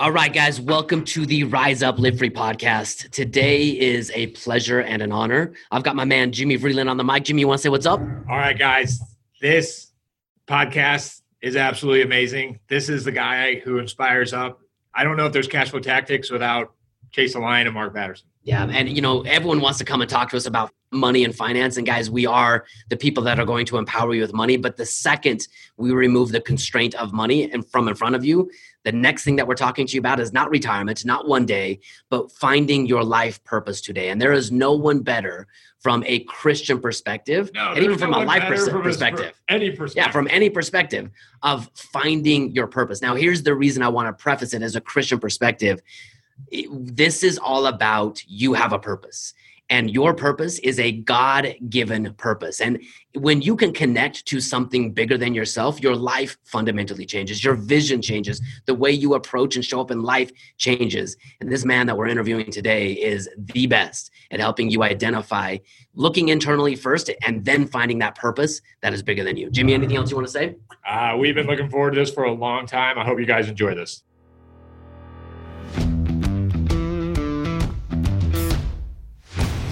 All right, guys, welcome to the Rise Up Live Free podcast. Today is a pleasure and an honor. I've got my man Jimmy Vreeland on the mic. Jimmy, you want to say what's up? All right, guys, this podcast is absolutely amazing. This is the guy who inspires up. I don't know if there's cash flow tactics without Chase Lion and Mark Batterson. Yeah, and you know, everyone wants to come and talk to us about money and finance. And guys, we are the people that are going to empower you with money. But the second we remove the constraint of money and from in front of you, the next thing that we're talking to you about is not retirement, not one day, but finding your life purpose today. And there is no one better from a Christian perspective, No, and even from no a life pers- from perspective. from any perspective. Yeah, from any perspective of finding your purpose. Now, here's the reason I want to preface it as a Christian perspective. This is all about you have a purpose. And your purpose is a God given purpose. And when you can connect to something bigger than yourself, your life fundamentally changes. Your vision changes. The way you approach and show up in life changes. And this man that we're interviewing today is the best at helping you identify, looking internally first, and then finding that purpose that is bigger than you. Jimmy, anything else you want to say? Uh, we've been looking forward to this for a long time. I hope you guys enjoy this.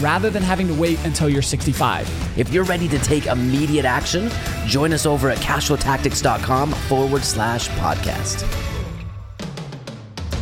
rather than having to wait until you're 65. If you're ready to take immediate action, join us over at cashflowtactics.com forward slash podcast.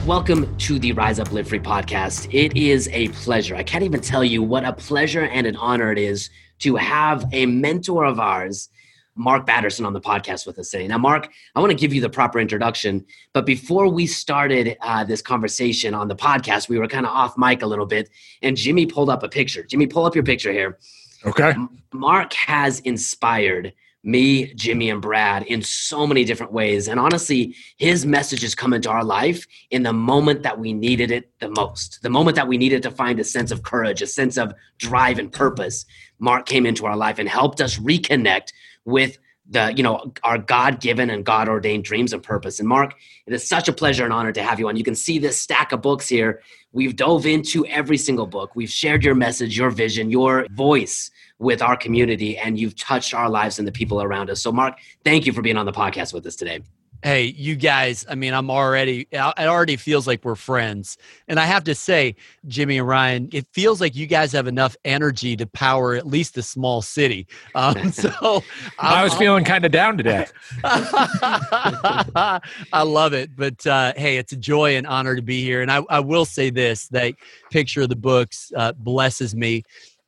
Welcome to the Rise Up Live Free podcast. It is a pleasure. I can't even tell you what a pleasure and an honor it is to have a mentor of ours, Mark Batterson, on the podcast with us today. Now, Mark, I want to give you the proper introduction, but before we started uh, this conversation on the podcast, we were kind of off mic a little bit, and Jimmy pulled up a picture. Jimmy, pull up your picture here. Okay. Mark has inspired me, Jimmy, and Brad in so many different ways. And honestly, his message has come into our life in the moment that we needed it the most. The moment that we needed to find a sense of courage, a sense of drive and purpose. Mark came into our life and helped us reconnect with the you know our god-given and god-ordained dreams and purpose. And mark it is such a pleasure and honor to have you on. You can see this stack of books here. We've dove into every single book. We've shared your message your vision your voice with our community and you've touched our lives and the people around us. So mark thank you for being on the podcast with us today Hey, you guys, I mean, I'm already, it already feels like we're friends. And I have to say, Jimmy and Ryan, it feels like you guys have enough energy to power at least a small city. Um, so I was feeling kind of down today. I love it. But uh, hey, it's a joy and honor to be here. And I, I will say this that picture of the books uh, blesses me.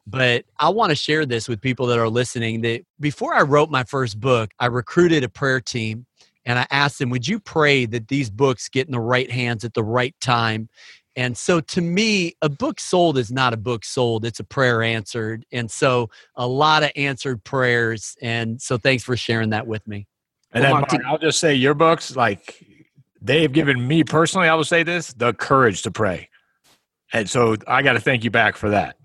But I want to share this with people that are listening that before I wrote my first book, I recruited a prayer team and I asked them, Would you pray that these books get in the right hands at the right time? And so to me, a book sold is not a book sold, it's a prayer answered. And so a lot of answered prayers. And so thanks for sharing that with me. And Well, then Mark, Mark, I'll just say your books, like they've given me personally, I will say this, the courage to pray. And so I got to thank you back for that.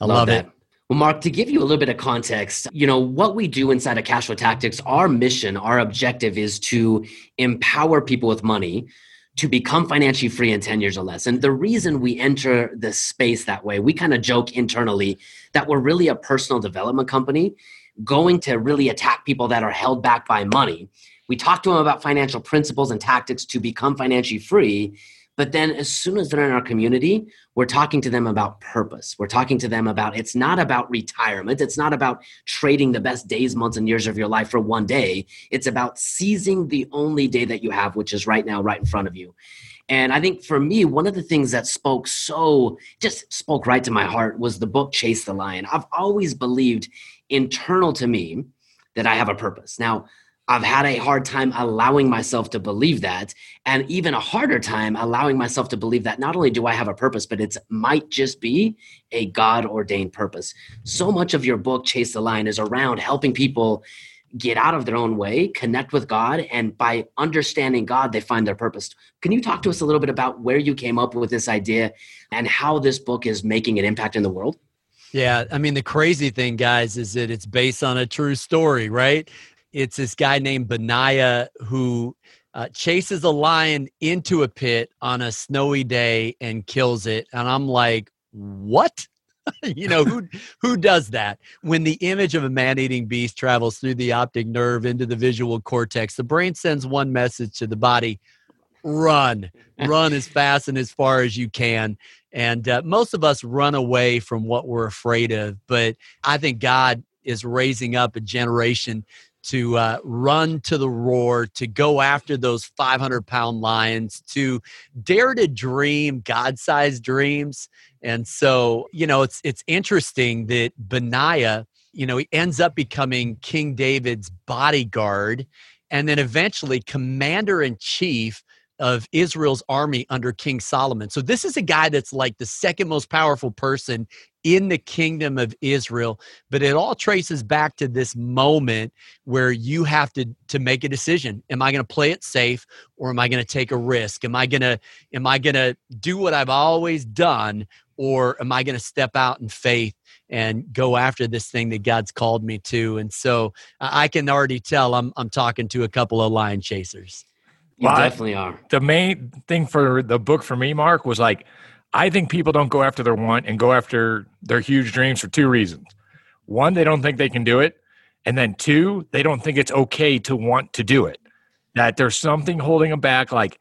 I love, it. Well, Mark, to give you a little bit of context, you know, what we do inside of Cashflow Tactics, our mission, our objective is to empower people with money to become financially free in 10 years or less. And the reason we enter the space that way, we kind of joke internally that we're really a personal development company going to really attack people that are held back by money. We talk to them about financial principles and tactics to become financially free. But then, as soon as they're in our community, we're talking to them about purpose. We're talking to them about it's not about retirement. It's not about trading the best days, months, and years of your life for one day. It's about seizing the only day that you have, which is right now, right in front of you. And I think for me, one of the things that spoke so, just spoke right to my heart was the book Chase the Lion. I've always believed internal to me that I have a purpose. Now, I've had a hard time allowing myself to believe that, and even a harder time allowing myself to believe that not only do I have a purpose, but it might just be a God ordained purpose. So much of your book, Chase the Lion, is around helping people get out of their own way, connect with God, and by understanding God, they find their purpose. Can you talk to us a little bit about where you came up with this idea and how this book is making an impact in the world? Yeah, I mean the crazy thing, guys, is that it's based on a true story, right? It's this guy named Benaiah who uh, chases a lion into a pit on a snowy day and kills it, and I'm like, what? you know who who does that? When the image of a man-eating beast travels through the optic nerve into the visual cortex the brain sends one message to the body run. Run as fast and as far as you can. And uh, most of us run away from what we're afraid of but i think god is raising up a generation to uh, run to the roar, to go after those 500 pound lions, to dare to dream God sized dreams. And so, you know, it's, it's interesting that Benaiah, you know, he ends up becoming King David's bodyguard and then eventually commander in chief of Israel's army under King Solomon. So this is a guy that's like the second most powerful person in the kingdom of Israel, but it all traces back to this moment where you have to to make a decision. Am I going to play it safe or am I going to take a risk? Am I going to am I going to do what I've always done or am I going to step out in faith and go after this thing that God's called me to? And so I can already tell I'm I'm talking to a couple of lion chasers. You well, definitely are. The main thing for the book for me, Mark, was like, I think people don't go after their want and go after their huge dreams for two reasons. One, they don't think they can do it. And then two, they don't think it's okay to want to do it. That there's something holding them back, like,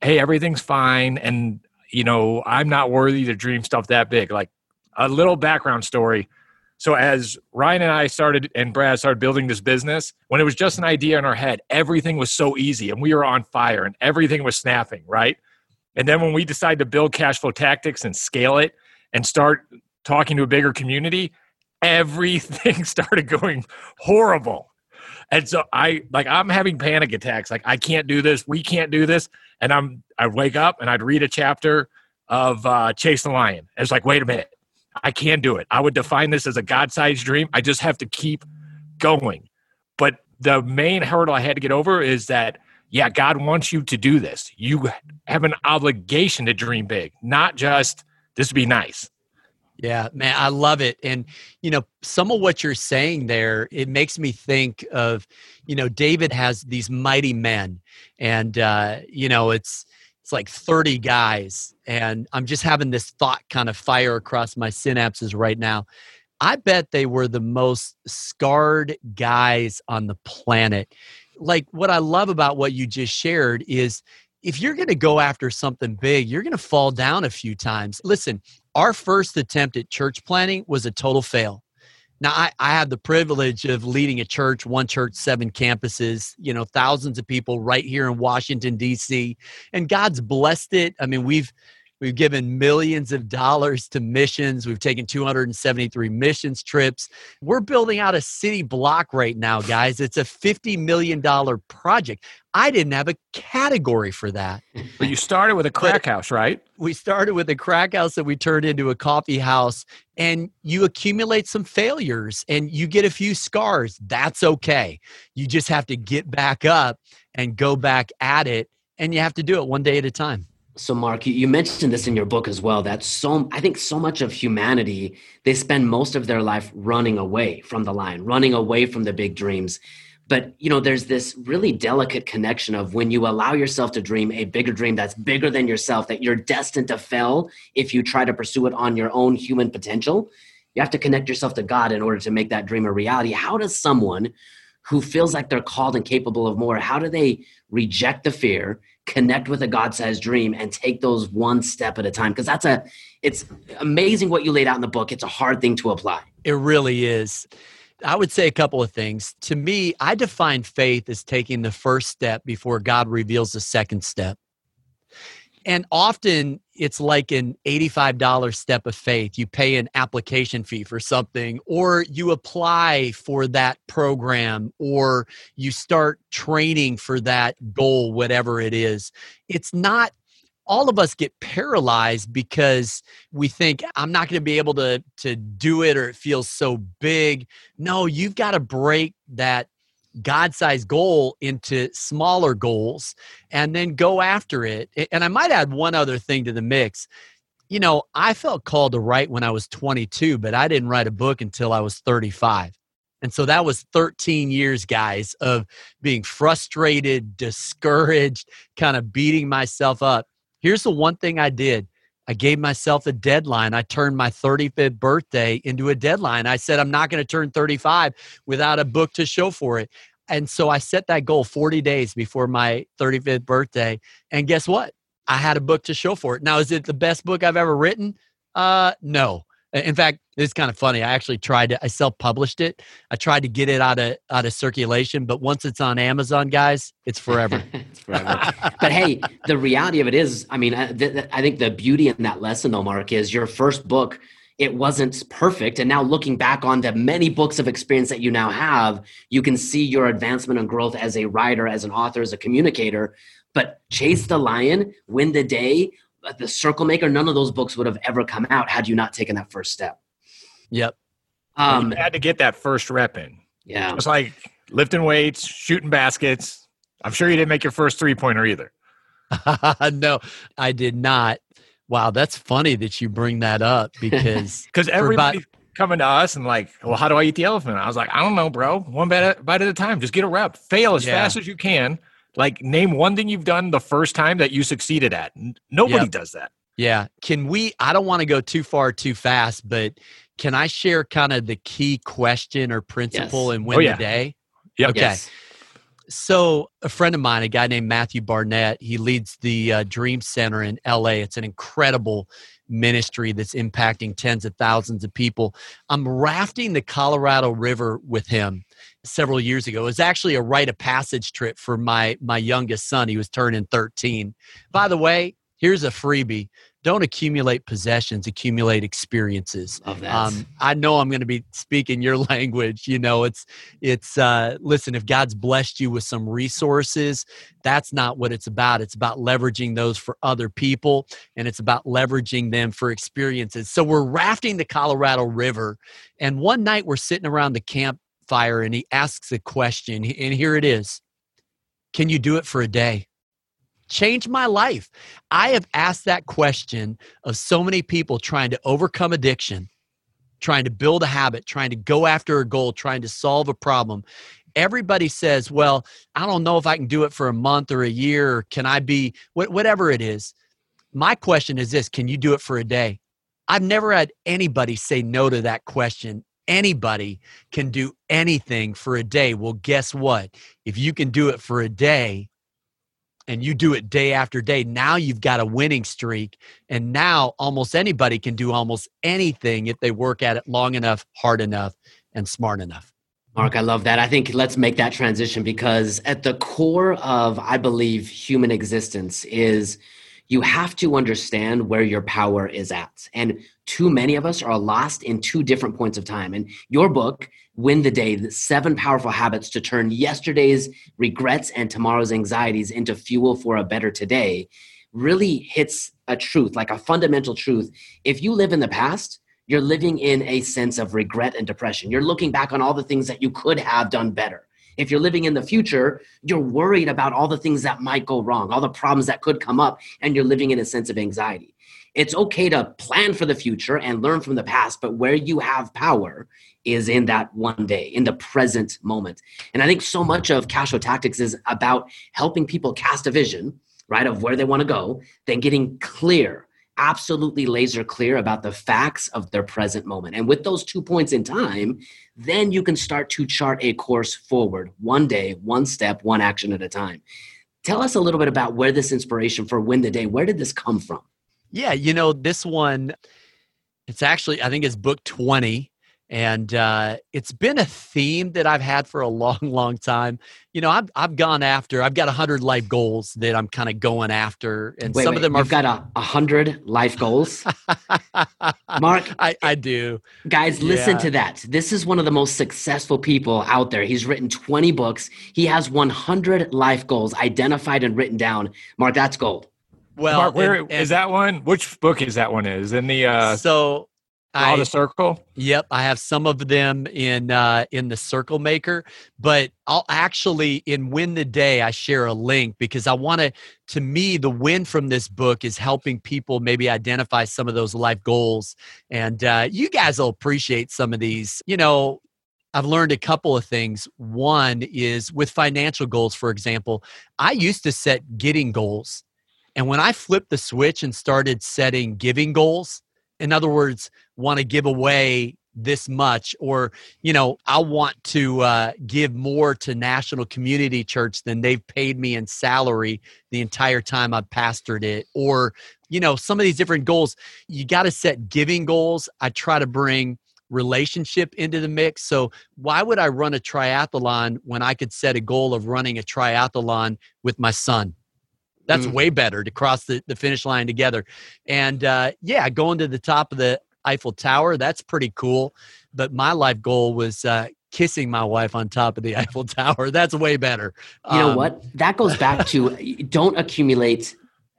hey, everything's fine. And, you know, I'm not worthy to dream stuff that big. Like a little background story. So as Ryan and I started and Brad started building this business, when it was just an idea in our head, everything was so easy and we were on fire and everything was snapping, right? And then when we decided to build cash flow tactics and scale it and start talking to a bigger community, everything started going horrible. And so I like I'm having panic attacks. Like I can't do this. We can't do this. And I'm I'd wake up and I'd read a chapter of uh, Chase the Lion. And it's like, wait a minute. I can do it. I would define this as a God sized dream. I just have to keep going. But the main hurdle I had to get over is that, yeah, God wants you to do this. You have an obligation to dream big, not just this would be nice. Yeah, man, I love it. And, you know, some of what you're saying there, it makes me think of, you know, David has these mighty men. And, uh, you know, it's, it's like 30 guys and i'm just having this thought kind of fire across my synapses right now. I bet they were the most scarred guys on the planet. Like what i love about what you just shared is if you're going to go after something big you're going to fall down a few times. Listen our first attempt at church planting was a total fail now, I, I have the privilege of leading a church, one church, seven campuses, you know, thousands of people right here in Washington, D.C. And God's blessed it. I mean, we've We've given millions of dollars to missions. We've taken 273 missions trips. We're building out a city block right now, guys. It's a $50 million project. I didn't have a category for that. But you started with a crack house, right? We started with a crack house that we turned into a coffee house, and you accumulate some failures and you get a few scars. That's okay. You just have to get back up and go back at it, and you have to do it one day at a time. So, Mark, you you mentioned this in your book as well. That so I think so much of humanity they spend most of their life running away from the line, running away from the big dreams. But you know, there's this really delicate connection of when you allow yourself to dream a bigger dream that's bigger than yourself, that you're destined to fail if you try to pursue it on your own human potential. You have to connect yourself to God in order to make that dream a reality. How does someone who feels like they're called and capable of more, how do they reject the fear connect with a god-sized dream and take those one step at a time. Because that's a it's amazing what you laid out in the book. It's a hard thing to apply. It really is. I would say a couple of things. To me i define faith as taking the first step before god reveals the second step. And often it's like an $85 step of faith. You pay an application fee for something, or you apply for that program, or you start training for that goal, whatever it is. It's not all of us get paralyzed because we think i'm not going to be able to to do it or it feels so big no you've got to break that God sized goal into smaller goals and then go after it. And I might add one other thing to the mix. you know, I felt called to write when I was 22, but I didn't write a book until I was 35. And so that was 13 years, guys, of being frustrated, discouraged, kind of beating myself up. Here's the one thing I did I gave myself a deadline. I turned my 35th birthday into a deadline. I said, I'm not going to turn 35 without a book to show for it. And so I set that goal 40 days before my 35th birthday. And guess what? I had a book to show for it. Now, is it the best book I've ever written? Uh, no. In fact, it's kind of funny. I actually tried to. I self-published it. I tried to get it out of out of circulation, but once it's on Amazon, guys, it's forever. it's forever. but hey, the reality of it is, I mean, uh, I, th- I think the beauty in that lesson, though, Mark, is your first book. It wasn't perfect, and now looking back on the many books of experience that you now have, you can see your advancement and growth as a writer, as an author, as a communicator. But chase the lion, win the day, the circle maker none of those books would have ever come out had you not taken that first step. Yep. Um you had to get that first rep in. Yeah. It's like lifting weights shooting baskets. I'm sure you didn't make your first three pointer either. No i did not. Wow that's funny that you bring that up because because everybody about, coming to us and like well how do i eat the elephant? I was like i don't know bro. One bite at, bite at a time. Just get a rep. Fail as yeah. fast as you can like, name one thing you've done the first time that you succeeded at. Nobody yep. does that. Yeah. Can we? I don't want to go too far too fast, but can I share kind of the key question or principle yes. and win oh, yeah. the day? Yep. Okay. Yes. So, a friend of mine, a guy named Matthew Barnett, he leads the uh, Dream Center in LA. It's an incredible ministry that's impacting tens of thousands of people. I'm rafting the Colorado River with him several years ago. It was actually a rite of passage trip for my my youngest son. He was turning 13. By the way, here's a freebie. Don't accumulate possessions, accumulate experiences. Um, I know I'm going to be speaking your language. You know, it's it's uh, listen. If God's blessed you with some resources, that's not what it's about. It's about leveraging those for other people, and it's about leveraging them for experiences. So we're rafting the Colorado River, and one night we're sitting around the campfire and he asks a question, and here it is Can you do it for a day? Change my life. I have asked that question of so many people trying to overcome addiction, trying to build a habit, trying to go after a goal, trying to solve a problem. Everybody says, Well, I don't know if I can do it for a month or a year, or can I be whatever it is. My question is this Can you do it for a day? I've never had anybody say no to that question anybody can do anything for a day. Well, guess what? If you can do it for a day and you do it day after day, now you've got a winning streak. And now almost anybody can do almost anything if they work at it long enough, hard enough, and smart enough. Mark, I love that. I think let's make that transition because at the core of, I believe, human existence is you have to understand where your power is at. And too many of us are lost in two different points of time. And your book, Win the Day, the seven powerful habits to turn yesterday's regrets and tomorrow's anxieties into fuel for a better today, really hits a truth, like a fundamental truth. If you live in the past, you're living in a sense of regret and depression. You're looking back on all the things that you could have done better. If you're living in the future, you're worried about all the things that might go wrong, all the problems that could come up, and you're living in a sense of anxiety. It's okay to plan for the future and learn from the past, but where you have power is in that one day, in the present moment. And I think so much of cash flow tactics is about helping people cast a vision, right, of where they want to go, then getting clear absolutely laser clear about the facts of their present moment. And with those two points in time, then you can start to chart a course forward, one day, one step, one action at a time. Tell us a little bit about where this inspiration for Win the Day, where did this come from? Yeah, you know, this one, it's actually, I think it's book 20 and uh, it's been a theme that I've had for a long, long time. You know, I've I've gone after. I've got a hundred life goals that I'm kind of going after, and wait, some wait, of them are. You've got a hundred life goals, Mark. I, I do. Guys, listen yeah. to that. This is one of the most successful people out there. He's written 20 books. He has 100 life goals identified and written down. Mark, that's gold. Well, Mark, where and, and, is that one? Which book is that one? Is in the uh so I, I the circle. Yep, I have some of them in uh, in the Circle Maker, but I'll actually in Win the Day I share a link because I want to. To me, the win from this book is helping people maybe identify some of those life goals, and uh, you guys will appreciate some of these. You know, I've learned a couple of things. One is with financial goals, for example, I used to set getting goals. And when I flipped the switch and started setting giving goals, in other words, want to give away this much or you know i want to uh, give more to national community church than they've paid me in salary the entire time i've pastored it or you know some of these different goals you got to set giving goals i try to bring relationship into the mix so why would i run a triathlon when i could set a goal of running a triathlon with my son that's mm. way better to cross the, the finish line together. And uh, yeah, going to the top of the Eiffel Tower, that's pretty cool. But my life goal was uh, kissing my wife on top of the Eiffel Tower. That's way better. You know um, what? That goes back to don't accumulate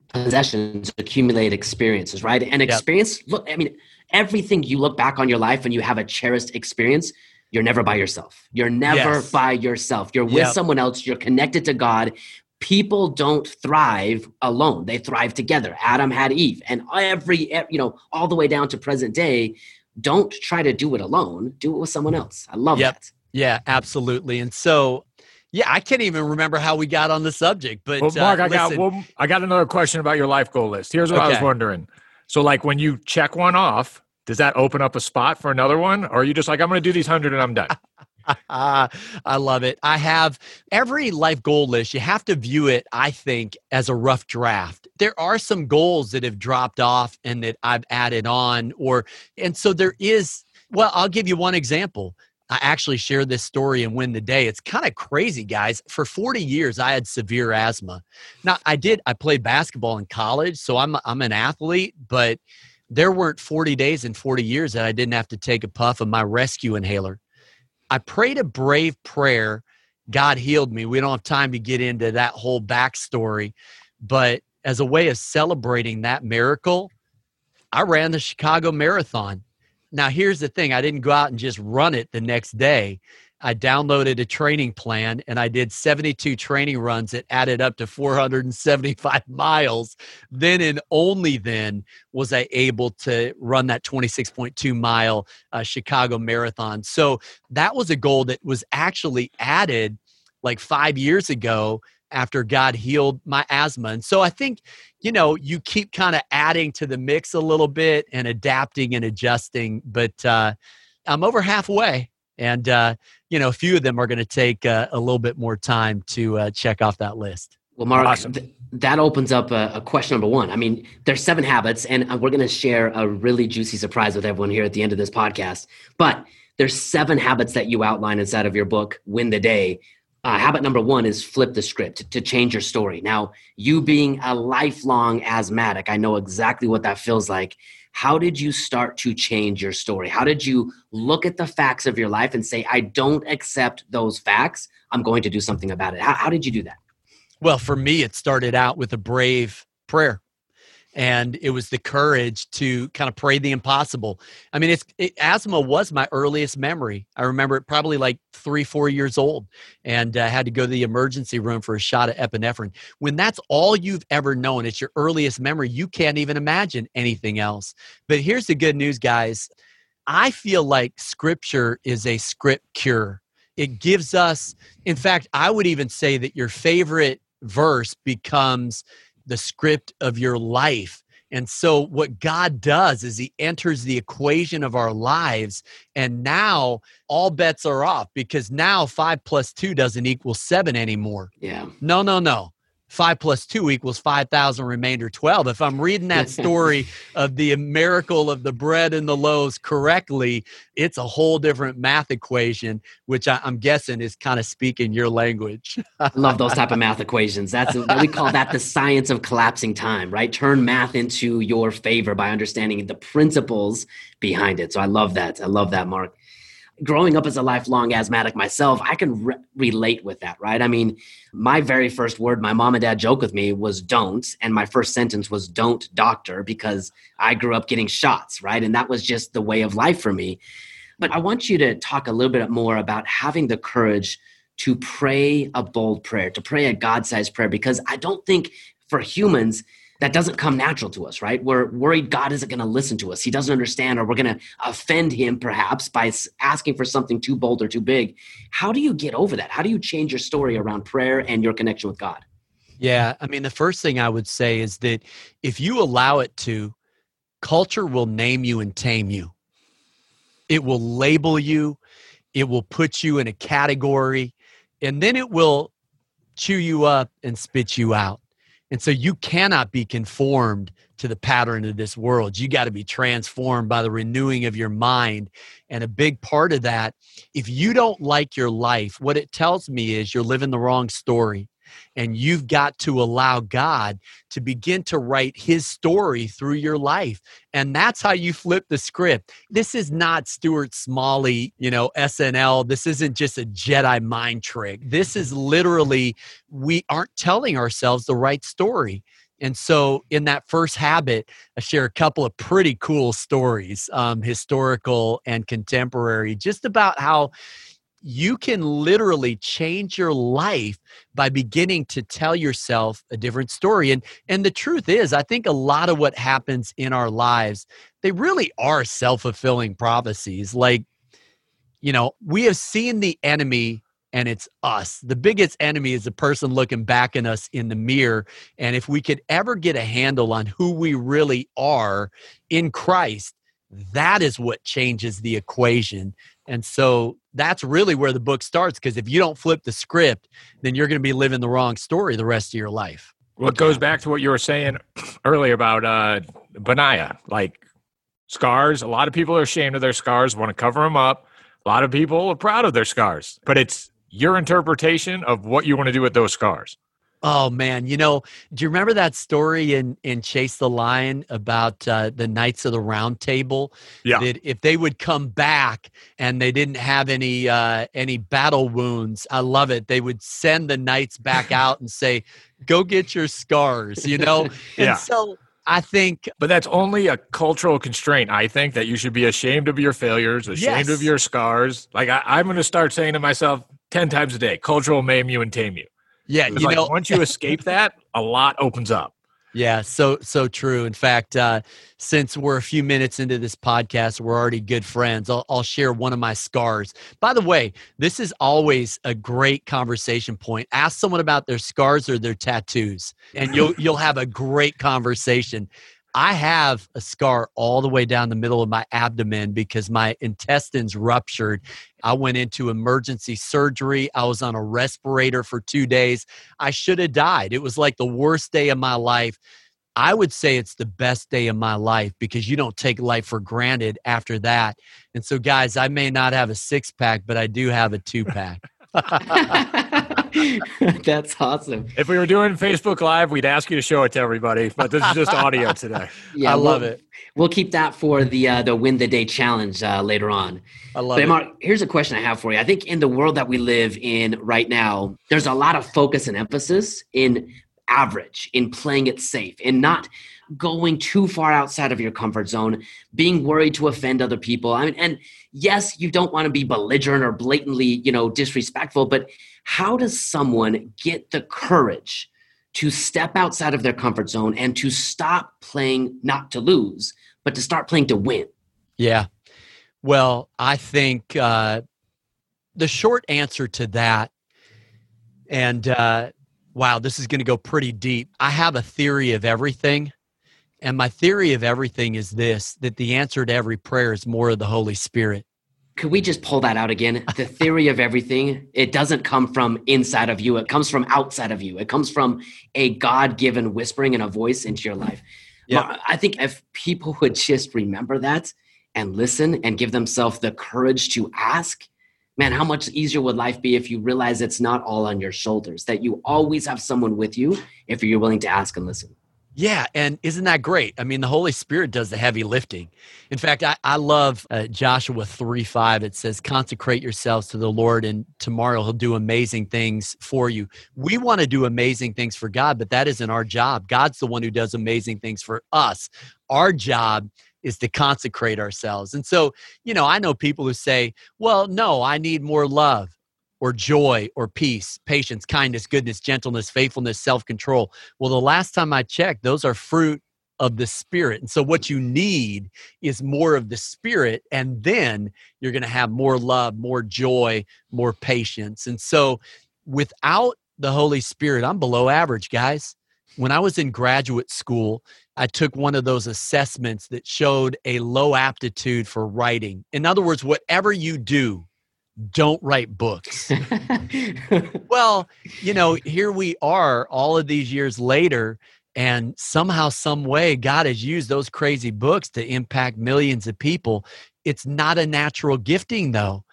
possessions, accumulate experiences, right? And experience, yep. look, I mean, everything you look back on your life and you have a cherished experience, you're never by yourself. You're never yes. by yourself. You're with yep. someone else. You're connected to God people don't thrive alone. They thrive together. Adam had eve and every you know all the way down to present day don't try to do it alone. Do it with someone else. I love yep. that. Yeah absolutely. And so yeah i can't even remember how we got on the subject but well, mark uh, i got well, i got another question about your life goal list. Here's what okay. i was wondering. So like when you check one off does that open up a spot for another one? Or are you just like i'm going to do these 100 and i'm done I love it. I have every life goal list, you have to view it, I think, as a rough draft. There are some goals that have dropped off and that I've added on, or, and so there is, well, I'll give you one example. I actually shared this story and win the day. It's kind of crazy, guys. For 40 years, I had severe asthma. Now, I did, I played basketball in college, so I'm, I'm an athlete, but there weren't 40 days in 40 years that I didn't have to take a puff of my rescue inhaler. I prayed a brave prayer. God healed me. We don't have time to get into that whole backstory, but as a way of celebrating that miracle, I ran the Chicago Marathon. Now, here's the thing I didn't go out and just run it the next day. I downloaded a training plan and I did 72 training runs that added up to 475 miles. Then and only then was I able to run that 26.2 mile uh, Chicago marathon. So that was a goal that was actually added like five years ago after God healed my asthma. And so I think, you know, you keep kind of adding to the mix a little bit and adapting and adjusting. But uh, I'm over halfway and uh, you know a few of them are going to take uh, a little bit more time to uh, check off that list. Well mark awesome. th- that opens up a, a, question number one. I mean there's seven habits and uh, we're going to share a really juicy surprise with everyone here at the end of this podcast. But there's seven habits that you outline inside of your book win the day. Uh, habit number one is flip the script to change your story. Now you being a lifelong asthmatic i know exactly what that feels like how did you start to change your story? How did you look at the facts of your life and say, I don't accept those facts? I'm going to do something about it. How, how did you do that? Well, for me, it started out with a brave prayer and it was the courage to kind of pray the impossible. I mean, it's it, asthma was my earliest memory. I remember it probably like three, four years old, and uh, had to go to the emergency room for a shot of epinephrine. When that's all you've ever known, it's your earliest memory. You can't even imagine anything else. But here's the good news, guys. I feel like Scripture is a script cure. It gives us, in fact, I would even say that your favorite verse becomes the script of your life. And so, what God does is He enters the equation of our lives. And now all bets are off because now five plus two doesn't equal seven anymore. Yeah. No, no, no five plus two equals 5,000 remainder 12. If I'm reading that story of the miracle of the bread and the loaves correctly, it's a whole different math equation, which I, am guessing is kind of speaking your language. I love those type of math equations. That's we call that the science of collapsing time, right? Turn math into your favor by understanding the principles behind it. So I love that. I love that, Mark. Growing up as a lifelong asthmatic myself, I can re- relate with that, right? I mean, my very first word, my mom and dad joke with me, was don't. And my first sentence was don't doctor because I grew up getting shots, right? And that was just the way of life for me. But I want you to talk a little bit more about having the courage to pray a bold prayer, to pray a God sized prayer, because I don't think for humans, that doesn't come natural to us, right? We're worried God isn't going to listen to us. He doesn't understand, or we're going to offend him perhaps by asking for something too bold or too big. How do you get over that? How do you change your story around prayer and your connection with God? Yeah. I mean, the first thing I would say is that if you allow it to, culture will name you and tame you. It will label you, it will put you in a category, and then it will chew you up and spit you out. And so you cannot be conformed to the pattern of this world. You got to be transformed by the renewing of your mind. And a big part of that, if you don't like your life, what it tells me is you're living the wrong story. And you've got to allow God to begin to write his story through your life. And that's how you flip the script. This is not Stuart Smalley, you know, SNL. This isn't just a Jedi mind trick. This is literally, we aren't telling ourselves the right story. And so, in that first habit, I share a couple of pretty cool stories, um, historical and contemporary, just about how you can literally change your life by beginning to tell yourself a different story. And and the truth is i think a lot of what happens in our lives they really are self-fulfilling prophecies. Like you know we have seen the enemy and it's us. The biggest enemy is the person looking back in us in the mirror. And if we could ever get a handle on who we really are in christ that is what changes the equation. And so that's really where the book starts because if you don't flip the script, then you're going to be living the wrong story the rest of your life. Well, it goes back to what you were saying earlier about uh, Benaiah. Like scars, a lot of people are ashamed of their scars, want to cover them up. A lot of people are proud of their scars, but it's your interpretation of what you want to do with those scars. Oh man, you know, do you remember that story in in Chase the Lion about uh, the Knights of the Round Table? Yeah. That if they would come back and they didn't have any uh, any battle wounds, I love it. They would send the knights back out and say, "Go get your scars," you know. yeah. And so I think, but that's only a cultural constraint. I think that you should be ashamed of your failures, ashamed Yes. of your scars. Like I, I'm going to start saying to myself ten times a day, "Cultural maim you and tame you." Yeah, you like know, once you escape that, a lot opens up. Yeah, so so true. In fact, uh, since we're a few minutes into this podcast, we're already good friends. I'll, I'll share one of my scars. By the way, this is always a great conversation point. Ask someone about their scars or their tattoos, and you'll you'll have a great conversation. I have a scar all the way down the middle of my abdomen because my intestines ruptured. I went into emergency surgery. I was on a respirator for two days. I should have died. It was like the worst day of my life. I would say it's the best day of my life because you don't take life for granted after that. And so, guys, I may not have a six pack, but I do have a two pack. That's awesome. If we were doing Facebook Live, we'd ask you to show it to everybody, but this is just audio today. Yeah, I love we'll- it. We'll keep that for the uh, the win the day challenge uh, later on. I love But it. Mark, here's a question I have for you. I think in the world that we live in right now, there's a lot of focus and emphasis in average, in playing it safe, in not going too far outside of your comfort zone, being worried to offend other people. I mean, and yes, you don't want to be belligerent or blatantly, you know, disrespectful, but how does someone get the courage to step outside of their comfort zone and to stop playing not to lose, but to start playing to win? Yeah. Well, I think uh, the short answer to that, and uh, wow, this is going to go pretty deep. I have a theory of everything. And my theory of everything is this that the answer to every prayer is more of the Holy Spirit. Could we just pull that out again? The theory of everything, it doesn't come from inside of you. It comes from outside of you. It comes from a God given whispering and a voice into your life. Yeah. I think if people would just remember that and listen and give themselves the courage to ask, man, how much easier would life be if you realize it's not all on your shoulders, that you always have someone with you if you're willing to ask and listen. Yeah, and isn't that great? I mean, the Holy Spirit does the heavy lifting. In fact, I, I love uh, Joshua 3 5. It says, Consecrate yourselves to the Lord, and tomorrow He'll do amazing things for you. We want to do amazing things for God, but that isn't our job. God's the one who does amazing things for us. Our job is to consecrate ourselves. And so, you know, I know people who say, Well, no, I need more love or joy or peace, patience, kindness, goodness, gentleness, faithfulness, self control. Well, the last time I checked, those are fruit of the spirit. And so, what you need is more of the spirit, and then you're going to have more love, more joy, more patience. And so, without the Holy Spirit, I'm below average, guys. When I was in graduate school, I took one of those assessments that showed a low aptitude for writing. In other words, whatever you do, don't write books. well, you know, here we are all of these years later and somehow some way God has used those crazy books to impact millions of people. It's not a natural gifting though.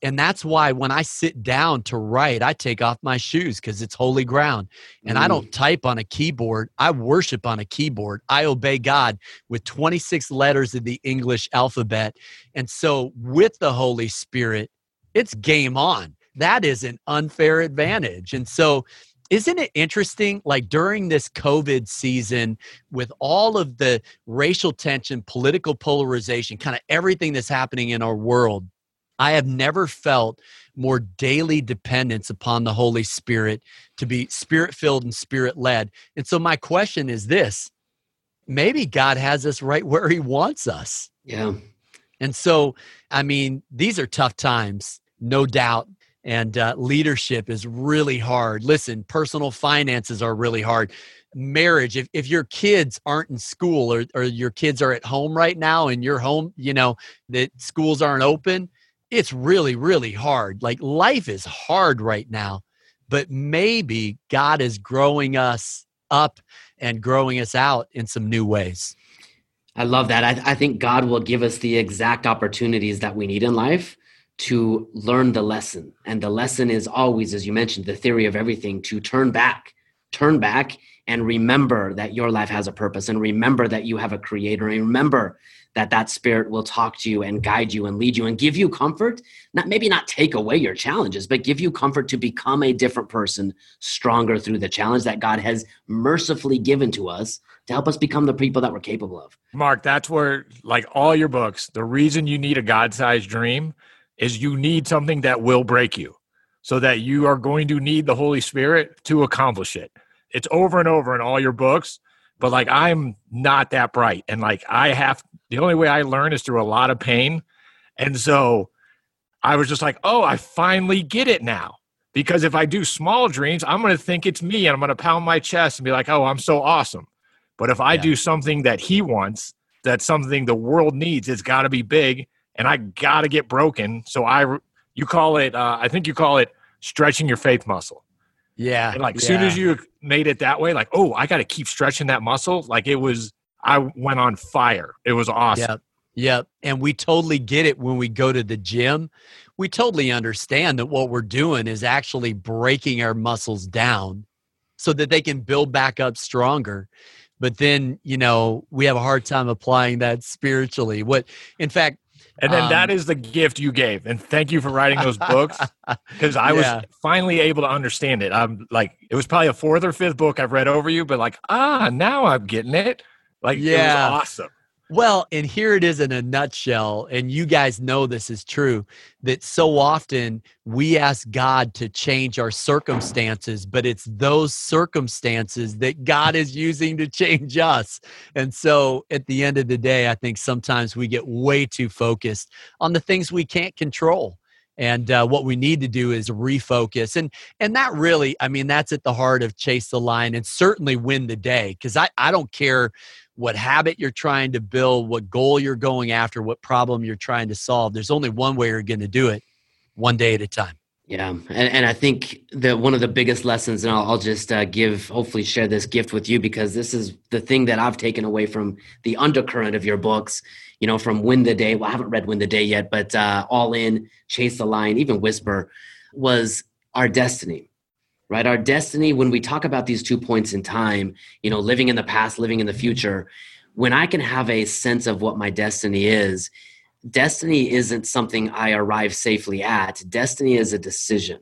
And that's why when I sit down to write, I take off my shoes because it's holy ground. And mm. I don't type on a keyboard. I worship on a keyboard. I obey God with 26 letters of the English alphabet. And so, with the Holy Spirit, it's game on. That is an unfair advantage. And so, isn't it interesting? Like during this COVID season, with all of the racial tension, political polarization, kind of everything that's happening in our world, I have never felt more daily dependence upon the Holy Spirit to be spirit filled and spirit led. And so, my question is this maybe God has us right where He wants us. Yeah. And so, I mean, these are tough times, no doubt. And uh, leadership is really hard. Listen, personal finances are really hard. Marriage, if, if your kids aren't in school or, or your kids are at home right now and you're home, you know, that schools aren't open, it's really, really hard. Like life is hard right now, but maybe God is growing us up and growing us out in some new ways. I love that. I, I, think God will give us the exact opportunities that we need in life to learn the lesson. And the lesson is always, as you mentioned, the theory of everything to turn back, turn back and remember that your life has a purpose and remember that you have a creator and remember that that spirit will talk to you and guide you and lead you and give you comfort. Not maybe not take away your challenges but give you comfort to become a different person stronger through the challenge that god has mercifully given to us to help us become the people that we're capable of. Mark that's where like all your books the reason you need a god-sized dream is you need something that will break you so that you are going to need the holy spirit to accomplish it. It's over and over in all your books but like i'm not that bright and like i have the only way I learn is through a lot of pain. And so I was just like, oh, I finally get it now. Because if I do small dreams, I'm going to think it's me and I'm going to pound my chest and be like, oh, I'm so awesome. But if I yeah. do something that he wants, that's something the world needs, it's got to be big and I got to get broken. So I, you call it, uh, I think you call it stretching your faith muscle. Yeah. And like, as yeah. soon as you made it that way, like, oh, I got to keep stretching that muscle. Like it was, I went on fire. It was awesome. Yep. Yep. And we totally get it when we go to the gym. We totally understand that what we're doing is actually breaking our muscles down so that they can build back up stronger. But then, you know, we have a hard time applying that spiritually. What, in fact, and then um, that is the gift you gave. And thank you for writing those books because I yeah. was finally able to understand it. I'm like, it was probably a fourth or fifth book I've read over you, but like, ah, now I'm getting it. Like, yeah, awesome. Well, and here it is in a nutshell. And you guys know this is true that so often we ask God to change our circumstances, but it's those circumstances that God is using to change us. And so at the end of the day, I think sometimes we get way too focused on the things we can't control and uh, what we need to do is refocus and and that really i mean that's at the heart of chase the lion and certainly win the day because I, I don't care what habit you're trying to build, what goal you're going after, what problem you're trying to solve. There's only one way you're going to do it, one day at a time. Yeah, and, and I think that one of the biggest lessons, and I'll, I'll just uh, give, hopefully, share this gift with you because this is the thing that I've taken away from the undercurrent of your books. You know, from Win the Day. Well, I haven't read Win the Day yet, but uh, All In, Chase the Lion, even Whisper, was our destiny right? Our destiny, when we talk about these two points in time, you know, living in the past, living in the future, when I can have a sense of what my destiny is, destiny isn't something I arrive safely at. Destiny is a decision,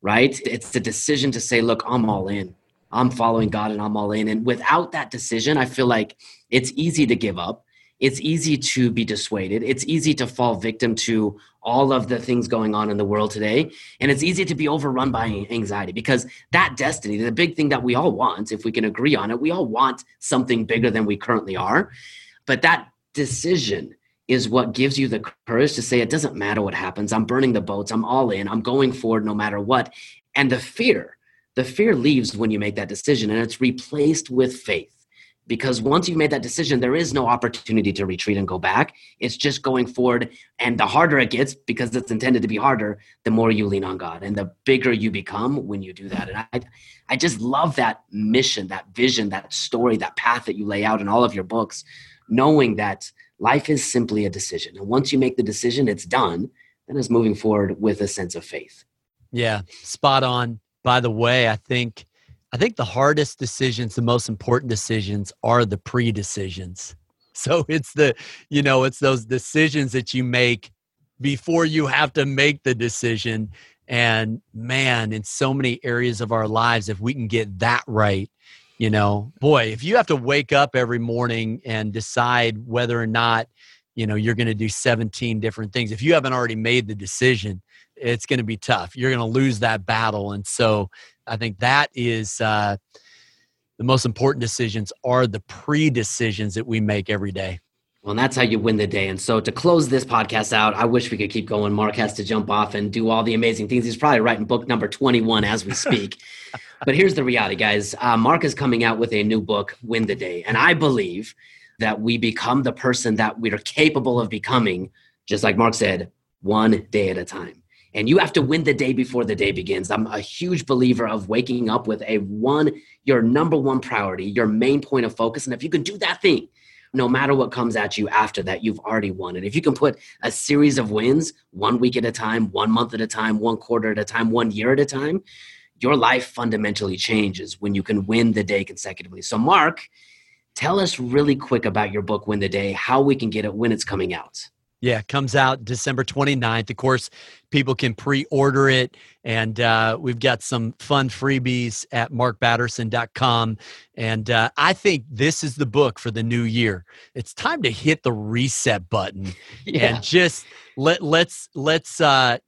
right? It's a decision to say, look, I'm all in. I'm following God and I'm all in. And without that decision, I feel like it's easy to give up. It's easy to be dissuaded. It's easy to fall victim to all of the things going on in the world today. And it's easy to be overrun by anxiety because that destiny, the big thing that we all want, if we can agree on it, we all want something bigger than we currently are. But that decision is what gives you the courage to say, it doesn't matter what happens. I'm burning the boats. I'm all in. I'm going forward no matter what. And the fear, the fear leaves when you make that decision and it's replaced with faith because once you've made that decision there is no opportunity to retreat and go back. It's just going forward and the harder it gets because it's intended to be harder the more you lean on god and the bigger you become when you do that. And i i just love that mission that vision that story that path that you lay out in all of your books knowing that life is simply a decision. And once you make the decision it's done then it's moving forward with a sense of faith. Yeah spot on. By the way i think I think the hardest decisions, the most important decisions are the pre decisions. So it's the, you know, it's those decisions that you make before you have to make the decision. And man, in so many areas of our lives, if we can get that right, you know, boy, if you have to wake up every morning and decide whether or not, you know, you're going to do 17 different things, if you haven't already made the decision, it's going to be tough. You're going to lose that battle. And so I think that is uh, the most important decisions are the pre decisions that we make every day. Well, and that's how you win the day. And so to close this podcast out, I wish we could keep going. Mark has to jump off and do all the amazing things. He's probably writing book number 21 as we speak. but here's the reality, guys. Uh, Mark is coming out with a new book, Win the Day. And I believe that we become the person that we are capable of becoming, just like Mark said, one day at a time and you have to win the day before the day begins. I'm a huge believer of waking up with a one, your number one priority, your main point of focus. And if you can do that thing, no matter what comes at you after that, you've already won. And if you can put a series of wins, one week at a time, one month at a time, one quarter at a time, one year at a time, your life fundamentally changes when you can win the day consecutively. So, Mark, tell us really quick about your book, Win the Day, how we can get it when it's coming out. Yeah, comes out December 29th. Of course, people can pre order it. And uh, we've got some fun freebies at markbatterson.com. And uh, I think this is the book for the new year. It's time to hit the reset button yeah. and just let, let's, let's, uh,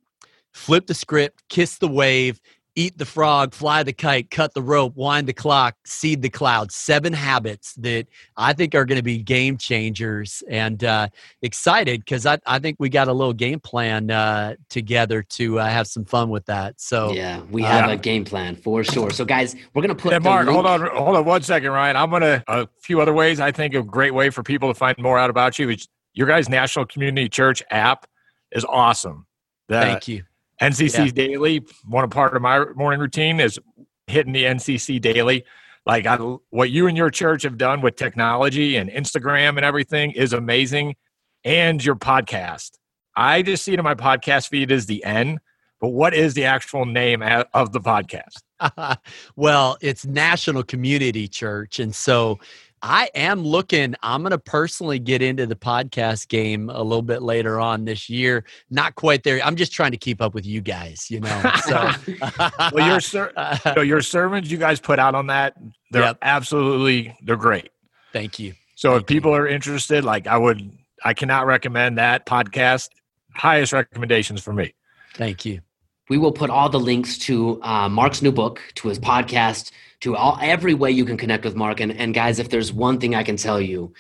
flip the script, kiss the wave, eat the frog, fly the kite, cut the rope, wind the clock, seed the cloud. Seven habits that I think are going to be game changers and uh, excited because I, I think we got a little game plan uh, together to uh, have some fun with that. So, yeah, we have a game plan for sure. So, guys, we're going to put. Hey, Mark, hold on, hold on one second, Ryan. I'm going to, a few other ways I think a great way for people to find more out about you is your guys' National Community Church app is awesome. The, Thank you NCC yeah. Daily, one part of my morning routine is hitting the NCC Daily. Like I, what you and your church have done with technology and Instagram and everything is amazing. And your podcast. I just see it in my podcast feed as the N, but what is the actual name of the podcast? well, it's National Community Church. And so I am looking, I'm going to personally get into the podcast game a little bit later on this year. Not quite there. I'm just trying to keep up with you guys, you know. So, well, your, ser- you know, your sermons you guys put out on that, they're yep. absolutely, they're great. Thank you. So Thank if people you. are interested, like I would, I cannot recommend that podcast. Highest recommendations for me. Thank you. We will put all the links to uh, Mark's new book, to his podcast, to all every way you can connect with Mark. And, and guys, if there's one thing I can tell you,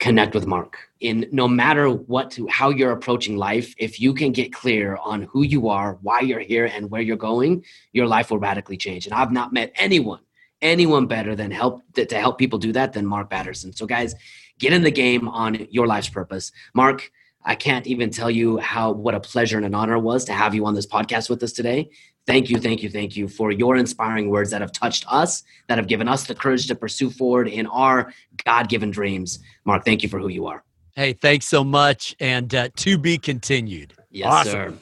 connect with Mark. In no matter what to how you're approaching life, if you can get clear on who you are, why you're here, and where you're going, your life will radically change. And I've not met anyone, anyone better than help to, help people do that than Mark Batterson. So guys, get in the game on your life's purpose. Mark, I can't even tell you how what a pleasure and an honor it was to have you on this podcast with us today. Thank you, thank you, thank you for your inspiring words that have touched us, that have given us the courage to pursue forward in our God given dreams. Mark, thank you for who you are. Hey, thanks so much. And uh, to be continued. Yes, awesome. sir.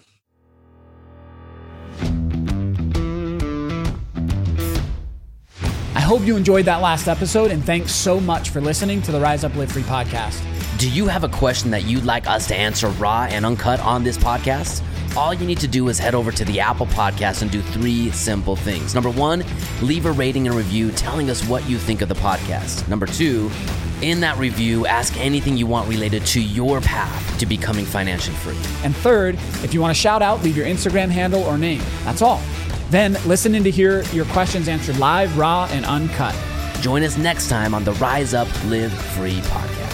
I hope you enjoyed that last episode, and thanks so much for listening to the Rise Up Live Free podcast. Do you have a question that you'd like us to answer raw and uncut on this podcast? All you need to do is head over to the Apple Podcast and do three simple things. Number one, leave a rating and review telling us what you think of the podcast. Number two, in that review, ask anything you want related to your path to becoming financially free. And third, if you want to shout out, leave your Instagram handle or name. That's all. Then listen in to hear your questions answered live, raw, and uncut. Join us next time on the Rise Up Live Free podcast.